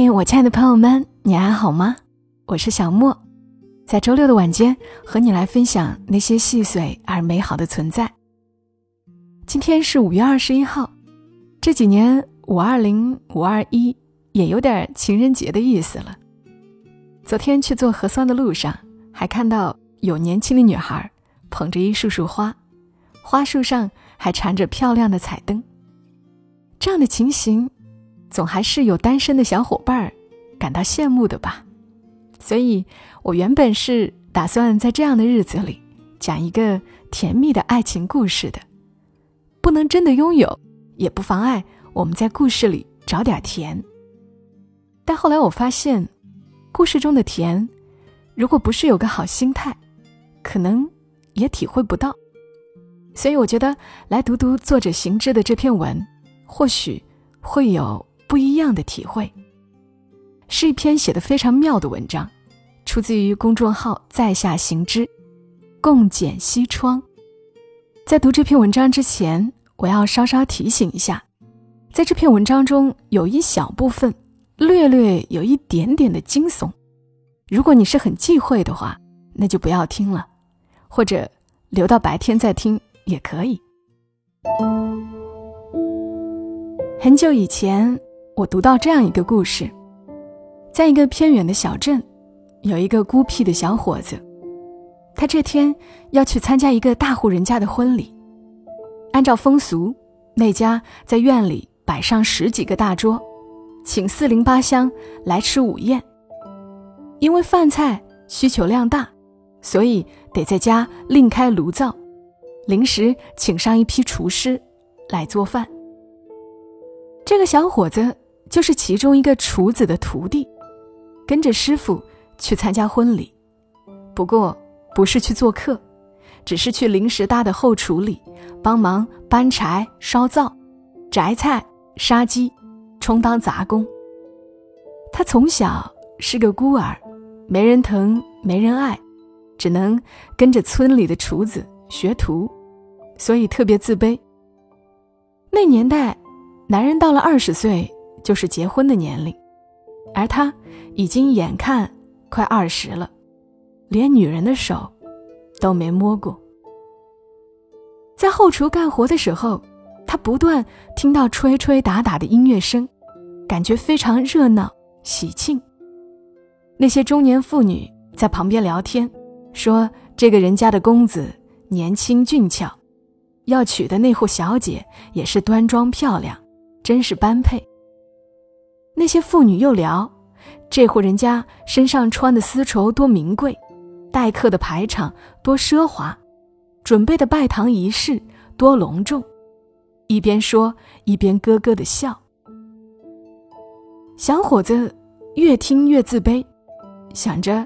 嘿，我亲爱的朋友们，你还好吗？我是小莫，在周六的晚间和你来分享那些细碎而美好的存在。今天是五月二十一号，这几年五二零、五二一也有点情人节的意思了。昨天去做核酸的路上，还看到有年轻的女孩捧着一束束花，花束上还缠着漂亮的彩灯。这样的情形，总还是有单身的小伙伴儿感到羡慕的吧。所以，我原本是打算在这样的日子里讲一个甜蜜的爱情故事的。不能真的拥有，也不妨碍我们在故事里找点甜。但后来我发现。故事中的甜，如果不是有个好心态，可能也体会不到。所以我觉得来读读作者行之的这篇文，或许会有不一样的体会。是一篇写的非常妙的文章，出自于公众号“在下行之”，共剪西窗。在读这篇文章之前，我要稍稍提醒一下，在这篇文章中有一小部分。略略有一点点的惊悚，如果你是很忌讳的话，那就不要听了，或者留到白天再听也可以。很久以前，我读到这样一个故事，在一个偏远的小镇，有一个孤僻的小伙子，他这天要去参加一个大户人家的婚礼。按照风俗，那家在院里摆上十几个大桌。请四邻八乡来吃午宴。因为饭菜需求量大，所以得在家另开炉灶，临时请上一批厨师来做饭。这个小伙子就是其中一个厨子的徒弟，跟着师傅去参加婚礼。不过不是去做客，只是去临时搭的后厨里帮忙搬柴、烧灶、摘菜、杀鸡。充当杂工。他从小是个孤儿，没人疼，没人爱，只能跟着村里的厨子学徒，所以特别自卑。那年代，男人到了二十岁就是结婚的年龄，而他已经眼看快二十了，连女人的手都没摸过。在后厨干活的时候。他不断听到吹吹打打的音乐声，感觉非常热闹喜庆。那些中年妇女在旁边聊天，说这个人家的公子年轻俊俏，要娶的那户小姐也是端庄漂亮，真是般配。那些妇女又聊，这户人家身上穿的丝绸多名贵，待客的排场多奢华，准备的拜堂仪式多隆重。一边说一边咯咯的笑。小伙子越听越自卑，想着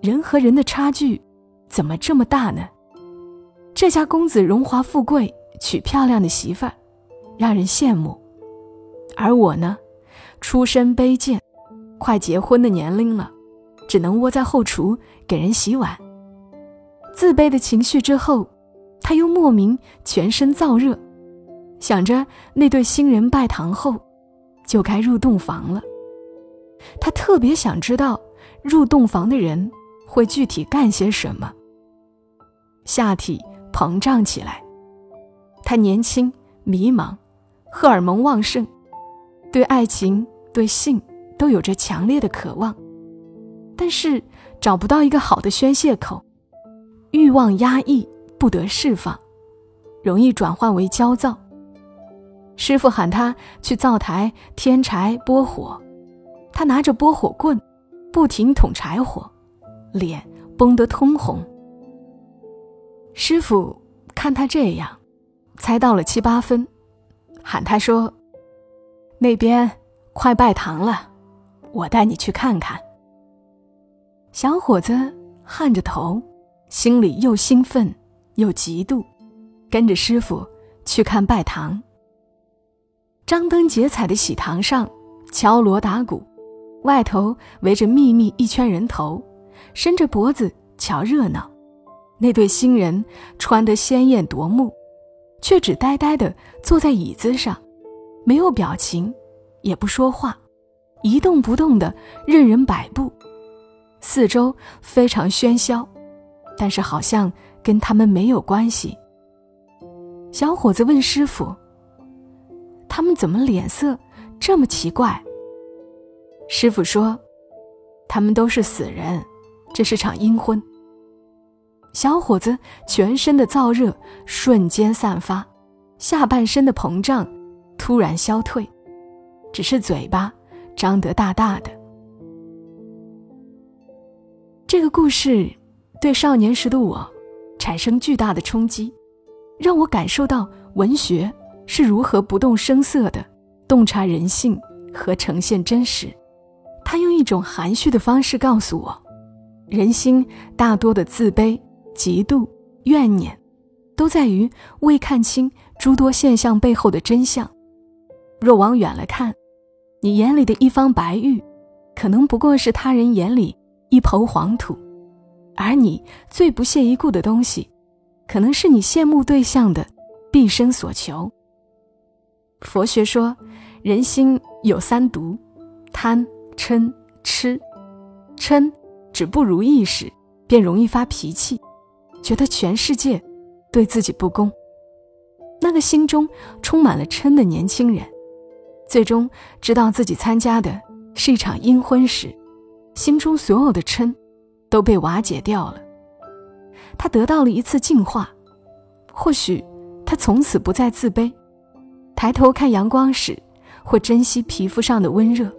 人和人的差距怎么这么大呢？这家公子荣华富贵，娶漂亮的媳妇儿，让人羡慕；而我呢，出身卑贱，快结婚的年龄了，只能窝在后厨给人洗碗。自卑的情绪之后，他又莫名全身燥热。想着那对新人拜堂后，就该入洞房了。他特别想知道入洞房的人会具体干些什么。下体膨胀起来。他年轻、迷茫，荷尔蒙旺盛，对爱情、对性都有着强烈的渴望，但是找不到一个好的宣泄口，欲望压抑不得释放，容易转换为焦躁。师傅喊他去灶台添柴拨火，他拿着拨火棍，不停捅柴火，脸绷得通红。师傅看他这样，猜到了七八分，喊他说：“那边快拜堂了，我带你去看看。”小伙子撼着头，心里又兴奋又嫉妒，跟着师傅去看拜堂。张灯结彩的喜堂上，敲锣打鼓，外头围着密密一圈人头，伸着脖子瞧热闹。那对新人穿得鲜艳夺目，却只呆呆地坐在椅子上，没有表情，也不说话，一动不动的任人摆布，四周非常喧嚣，但是好像跟他们没有关系。小伙子问师傅：“他们怎么脸色这么奇怪？”师傅说：“他们都是死人，这是场阴婚。”小伙子全身的燥热瞬间散发，下半身的膨胀突然消退，只是嘴巴张得大大的。这个故事对少年时的我产生巨大的冲击，让我感受到文学是如何不动声色的洞察人性和呈现真实。他用一种含蓄的方式告诉我，人心大多的自卑。嫉妒、怨念，都在于未看清诸多现象背后的真相。若往远了看，你眼里的一方白玉，可能不过是他人眼里一抔黄土；而你最不屑一顾的东西，可能是你羡慕对象的毕生所求。佛学说，人心有三毒：贪、嗔、痴。嗔指不如意时，便容易发脾气。觉得全世界对自己不公，那个心中充满了嗔的年轻人，最终知道自己参加的是一场阴婚时，心中所有的嗔都被瓦解掉了。他得到了一次净化，或许他从此不再自卑，抬头看阳光时会珍惜皮肤上的温热。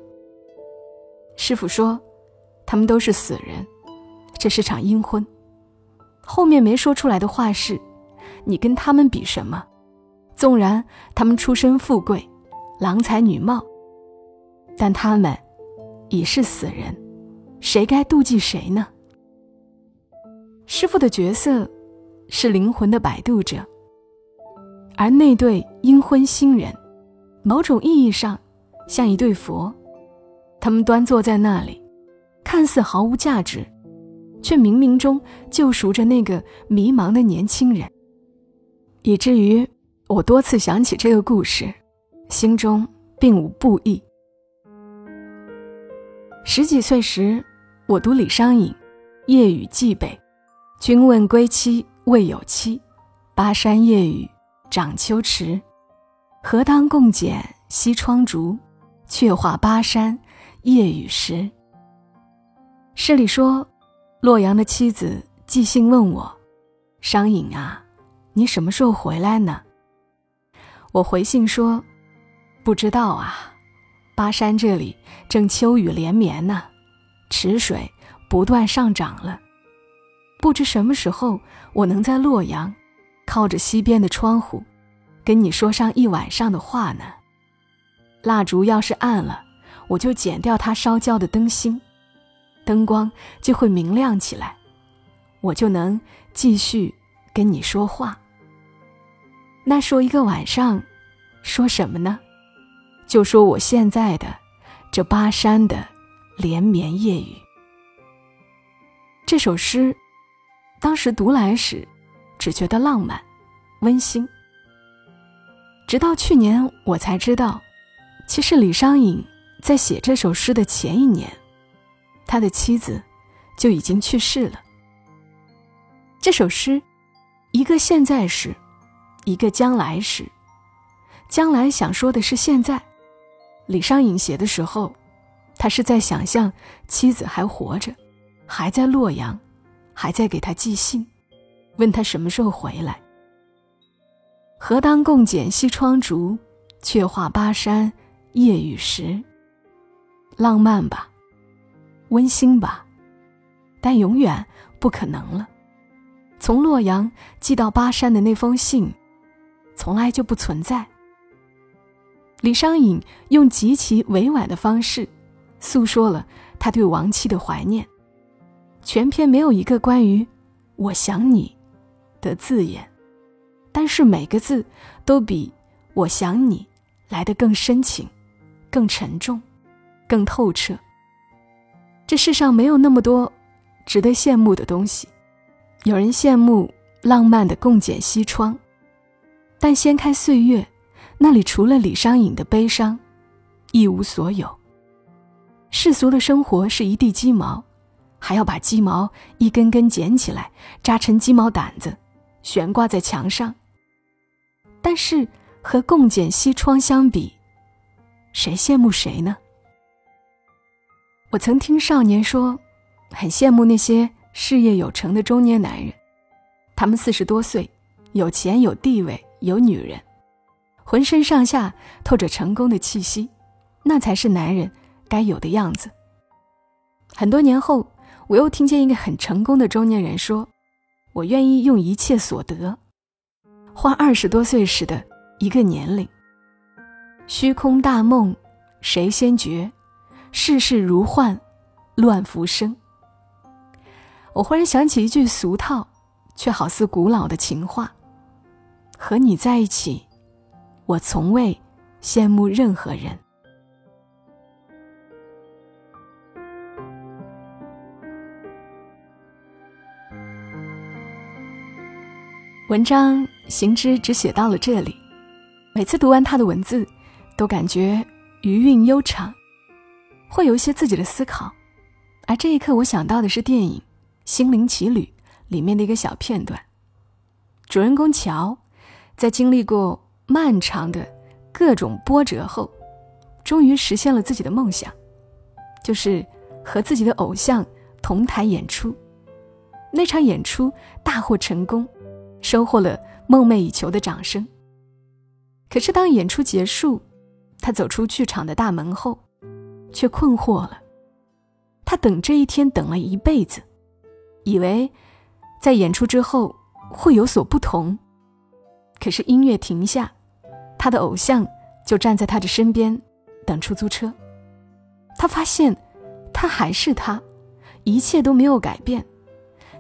师傅说，他们都是死人，这是场阴婚。后面没说出来的话是：“你跟他们比什么？纵然他们出身富贵，郎才女貌，但他们已是死人，谁该妒忌谁呢？”师傅的角色是灵魂的摆渡者，而那对阴婚新人，某种意义上像一对佛，他们端坐在那里，看似毫无价值。却冥冥中救赎着那个迷茫的年轻人，以至于我多次想起这个故事，心中并无不义。十几岁时，我读李商隐《夜雨寄北》：“君问归期未有期，巴山夜雨涨秋池。何当共剪西窗烛，却话巴山夜雨时。”诗里说。洛阳的妻子寄信问我：“商隐啊，你什么时候回来呢？”我回信说：“不知道啊，巴山这里正秋雨连绵呢，池水不断上涨了，不知什么时候我能在洛阳，靠着西边的窗户，跟你说上一晚上的话呢。蜡烛要是暗了，我就剪掉它烧焦的灯芯。”灯光就会明亮起来，我就能继续跟你说话。那说一个晚上，说什么呢？就说我现在的这巴山的连绵夜雨。这首诗，当时读来时，只觉得浪漫、温馨。直到去年，我才知道，其实李商隐在写这首诗的前一年。他的妻子就已经去世了。这首诗，一个现在时，一个将来时。将来想说的是现在。李商隐写的时候，他是在想象妻子还活着，还在洛阳，还在给他寄信，问他什么时候回来。何当共剪西窗烛，却话巴山夜雨时。浪漫吧。温馨吧，但永远不可能了。从洛阳寄到巴山的那封信，从来就不存在。李商隐用极其委婉的方式，诉说了他对亡妻的怀念。全篇没有一个关于“我想你”的字眼，但是每个字都比“我想你”来得更深情、更沉重、更透彻。这世上没有那么多值得羡慕的东西，有人羡慕浪漫的共剪西窗，但掀开岁月，那里除了李商隐的悲伤，一无所有。世俗的生活是一地鸡毛，还要把鸡毛一根根捡起来，扎成鸡毛掸子，悬挂在墙上。但是和共剪西窗相比，谁羡慕谁呢？我曾听少年说，很羡慕那些事业有成的中年男人，他们四十多岁，有钱有地位有女人，浑身上下透着成功的气息，那才是男人该有的样子。很多年后，我又听见一个很成功的中年人说：“我愿意用一切所得，换二十多岁时的一个年龄。虚空大梦，谁先觉？”世事如幻，乱浮生。我忽然想起一句俗套，却好似古老的情话：和你在一起，我从未羡慕任何人。文章行之只写到了这里，每次读完他的文字，都感觉余韵悠长。会有一些自己的思考，而这一刻，我想到的是电影《心灵奇旅》里面的一个小片段。主人公乔，在经历过漫长的各种波折后，终于实现了自己的梦想，就是和自己的偶像同台演出。那场演出大获成功，收获了梦寐以求的掌声。可是当演出结束，他走出剧场的大门后。却困惑了，他等这一天等了一辈子，以为在演出之后会有所不同。可是音乐停下，他的偶像就站在他的身边等出租车。他发现，他还是他，一切都没有改变。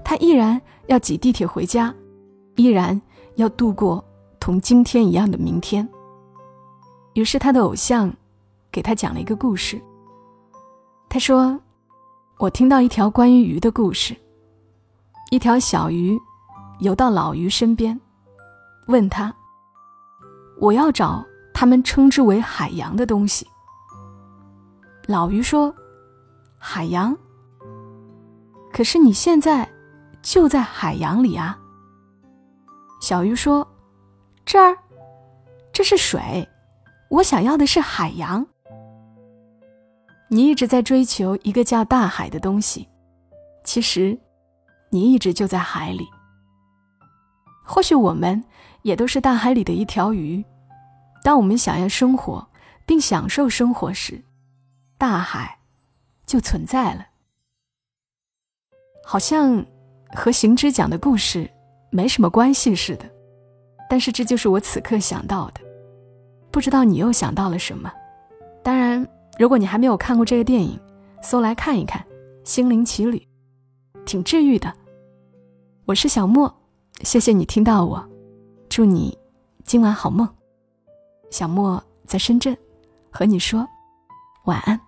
他依然要挤地铁回家，依然要度过同今天一样的明天。于是，他的偶像给他讲了一个故事。他说：“我听到一条关于鱼的故事。一条小鱼游到老鱼身边，问他：‘我要找他们称之为海洋的东西。’老鱼说：‘海洋。可是你现在就在海洋里啊。’小鱼说：‘这儿，这是水，我想要的是海洋。’”你一直在追求一个叫大海的东西，其实，你一直就在海里。或许我们也都是大海里的一条鱼。当我们想要生活并享受生活时，大海就存在了。好像和行知讲的故事没什么关系似的，但是这就是我此刻想到的。不知道你又想到了什么？当然。如果你还没有看过这个电影，搜来看一看，《心灵奇旅》，挺治愈的。我是小莫，谢谢你听到我，祝你今晚好梦。小莫在深圳和你说晚安。